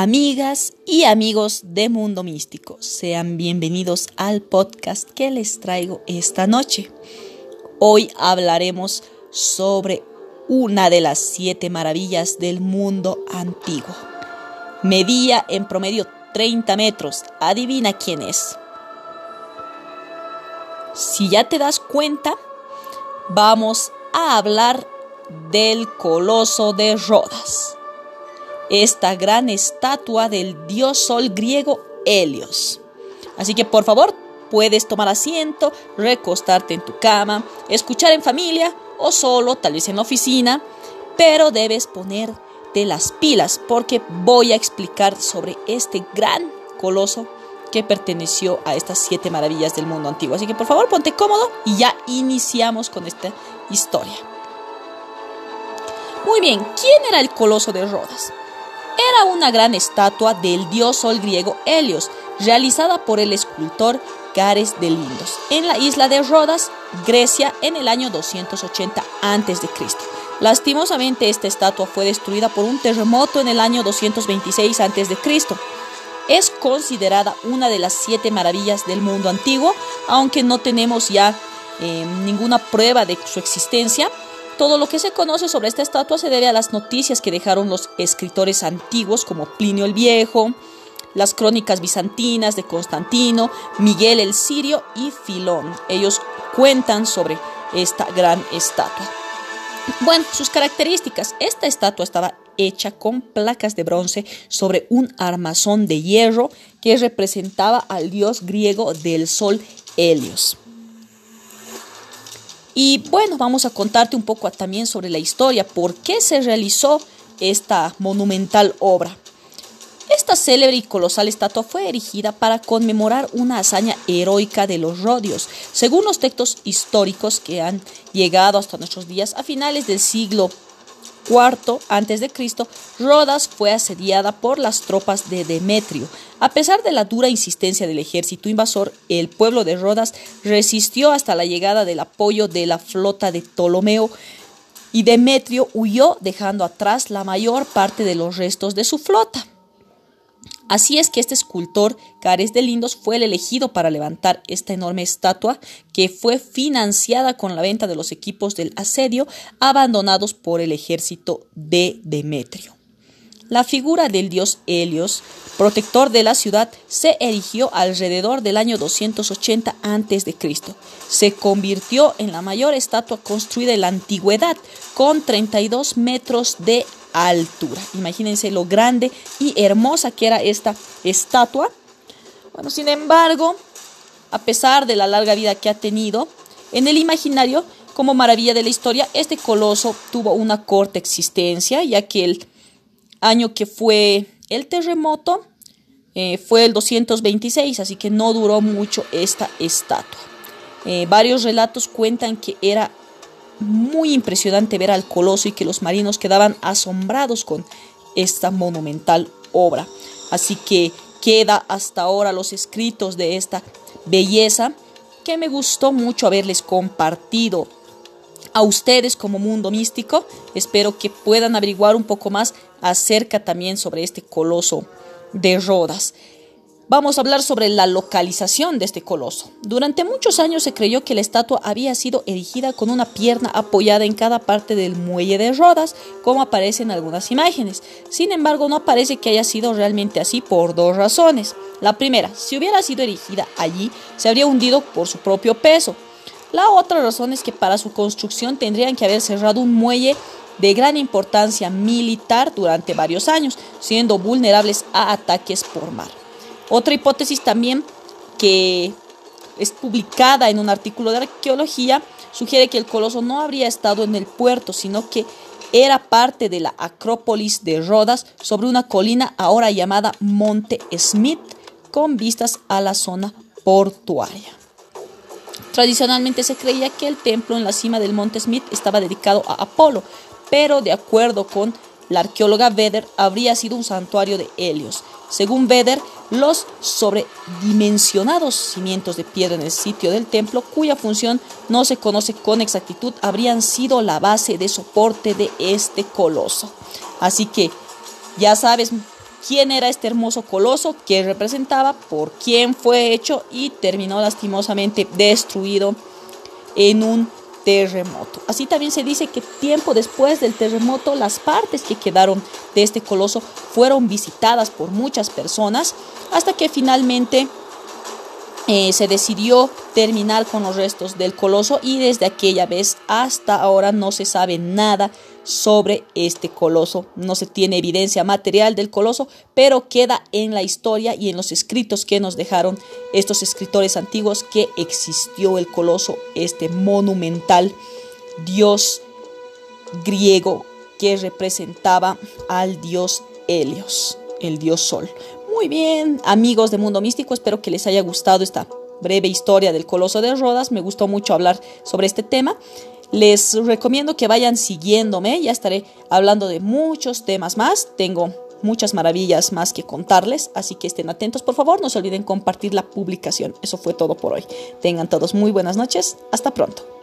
Amigas y amigos de Mundo Místico, sean bienvenidos al podcast que les traigo esta noche. Hoy hablaremos sobre una de las siete maravillas del mundo antiguo. Medía en promedio 30 metros. Adivina quién es. Si ya te das cuenta, vamos a hablar del Coloso de Rodas esta gran estatua del dios sol griego Helios. Así que por favor, puedes tomar asiento, recostarte en tu cama, escuchar en familia o solo, tal vez en la oficina, pero debes ponerte las pilas porque voy a explicar sobre este gran coloso que perteneció a estas siete maravillas del mundo antiguo. Así que por favor ponte cómodo y ya iniciamos con esta historia. Muy bien, ¿quién era el coloso de Rodas? Una gran estatua del dios sol griego Helios, realizada por el escultor Cares de Lindos, en la isla de Rodas, Grecia, en el año 280 a.C. Lastimosamente, esta estatua fue destruida por un terremoto en el año 226 a.C. Es considerada una de las siete maravillas del mundo antiguo, aunque no tenemos ya eh, ninguna prueba de su existencia. Todo lo que se conoce sobre esta estatua se debe a las noticias que dejaron los escritores antiguos como Plinio el Viejo, las crónicas bizantinas de Constantino, Miguel el Sirio y Filón. Ellos cuentan sobre esta gran estatua. Bueno, sus características. Esta estatua estaba hecha con placas de bronce sobre un armazón de hierro que representaba al dios griego del sol Helios. Y bueno, vamos a contarte un poco también sobre la historia, por qué se realizó esta monumental obra. Esta célebre y colosal estatua fue erigida para conmemorar una hazaña heroica de los rodios. Según los textos históricos que han llegado hasta nuestros días, a finales del siglo IV a.C., Rodas fue asediada por las tropas de Demetrio. A pesar de la dura insistencia del ejército invasor, el pueblo de Rodas resistió hasta la llegada del apoyo de la flota de Ptolomeo y Demetrio huyó dejando atrás la mayor parte de los restos de su flota. Así es que este escultor, Cares de Lindos, fue el elegido para levantar esta enorme estatua que fue financiada con la venta de los equipos del asedio abandonados por el ejército de Demetrio. La figura del dios Helios, protector de la ciudad, se erigió alrededor del año 280 a.C. Se convirtió en la mayor estatua construida en la antigüedad, con 32 metros de altura. Imagínense lo grande y hermosa que era esta estatua. Bueno, sin embargo, a pesar de la larga vida que ha tenido, en el imaginario, como maravilla de la historia, este coloso tuvo una corta existencia, ya que el año que fue el terremoto eh, fue el 226, así que no duró mucho esta estatua. Eh, varios relatos cuentan que era muy impresionante ver al coloso y que los marinos quedaban asombrados con esta monumental obra. Así que queda hasta ahora los escritos de esta belleza que me gustó mucho haberles compartido a ustedes como mundo místico. Espero que puedan averiguar un poco más acerca también sobre este coloso de Rodas. Vamos a hablar sobre la localización de este coloso. Durante muchos años se creyó que la estatua había sido erigida con una pierna apoyada en cada parte del muelle de Rodas, como aparece en algunas imágenes. Sin embargo, no parece que haya sido realmente así por dos razones. La primera, si hubiera sido erigida allí, se habría hundido por su propio peso. La otra razón es que para su construcción tendrían que haber cerrado un muelle de gran importancia militar durante varios años, siendo vulnerables a ataques por mar. Otra hipótesis también que es publicada en un artículo de arqueología sugiere que el coloso no habría estado en el puerto, sino que era parte de la Acrópolis de Rodas sobre una colina ahora llamada Monte Smith, con vistas a la zona portuaria. Tradicionalmente se creía que el templo en la cima del Monte Smith estaba dedicado a Apolo, pero de acuerdo con la arqueóloga Vedder, habría sido un santuario de Helios. Según Vedder, los sobredimensionados cimientos de piedra en el sitio del templo, cuya función no se conoce con exactitud, habrían sido la base de soporte de este coloso. Así que, ya sabes, quién era este hermoso coloso, qué representaba, por quién fue hecho y terminó lastimosamente destruido en un terremoto. Así también se dice que tiempo después del terremoto las partes que quedaron de este coloso fueron visitadas por muchas personas hasta que finalmente eh, se decidió terminar con los restos del coloso y desde aquella vez hasta ahora no se sabe nada sobre este coloso. No se tiene evidencia material del coloso, pero queda en la historia y en los escritos que nos dejaron estos escritores antiguos que existió el coloso, este monumental dios griego que representaba al dios Helios, el dios Sol. Muy bien, amigos de Mundo Místico, espero que les haya gustado esta breve historia del Coloso de Rodas. Me gustó mucho hablar sobre este tema. Les recomiendo que vayan siguiéndome, ya estaré hablando de muchos temas más. Tengo muchas maravillas más que contarles, así que estén atentos, por favor, no se olviden compartir la publicación. Eso fue todo por hoy. Tengan todos muy buenas noches, hasta pronto.